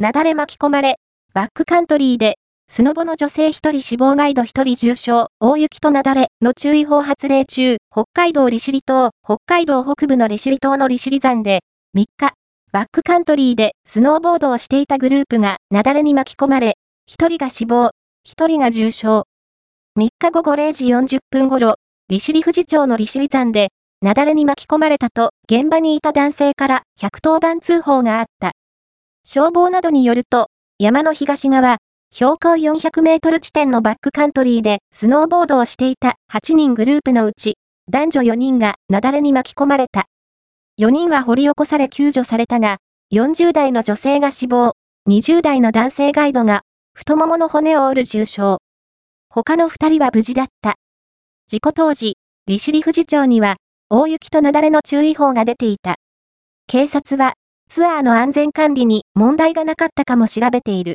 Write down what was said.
雪崩巻き込まれ、バックカントリーで、スノボの女性1人死亡ガイド1人重傷、大雪と雪崩の注意報発令中、北海道利尻島、北海道北部の利尻島の利尻山で、3日、バックカントリーでスノーボードをしていたグループが雪崩に巻き込まれ、1人が死亡、1人が重傷。3日午後0時40分頃、利尻富士町の利尻山で、雪崩に巻き込まれたと、現場にいた男性から110番通報があった。消防などによると、山の東側、標高400メートル地点のバックカントリーでスノーボードをしていた8人グループのうち、男女4人が雪崩に巻き込まれた。4人は掘り起こされ救助されたが、40代の女性が死亡、20代の男性ガイドが太ももの骨を折る重傷。他の2人は無事だった。事故当時、利尻富士町には大雪と雪崩の注意報が出ていた。警察はツアーの安全管理に問題がなかったかも調べている。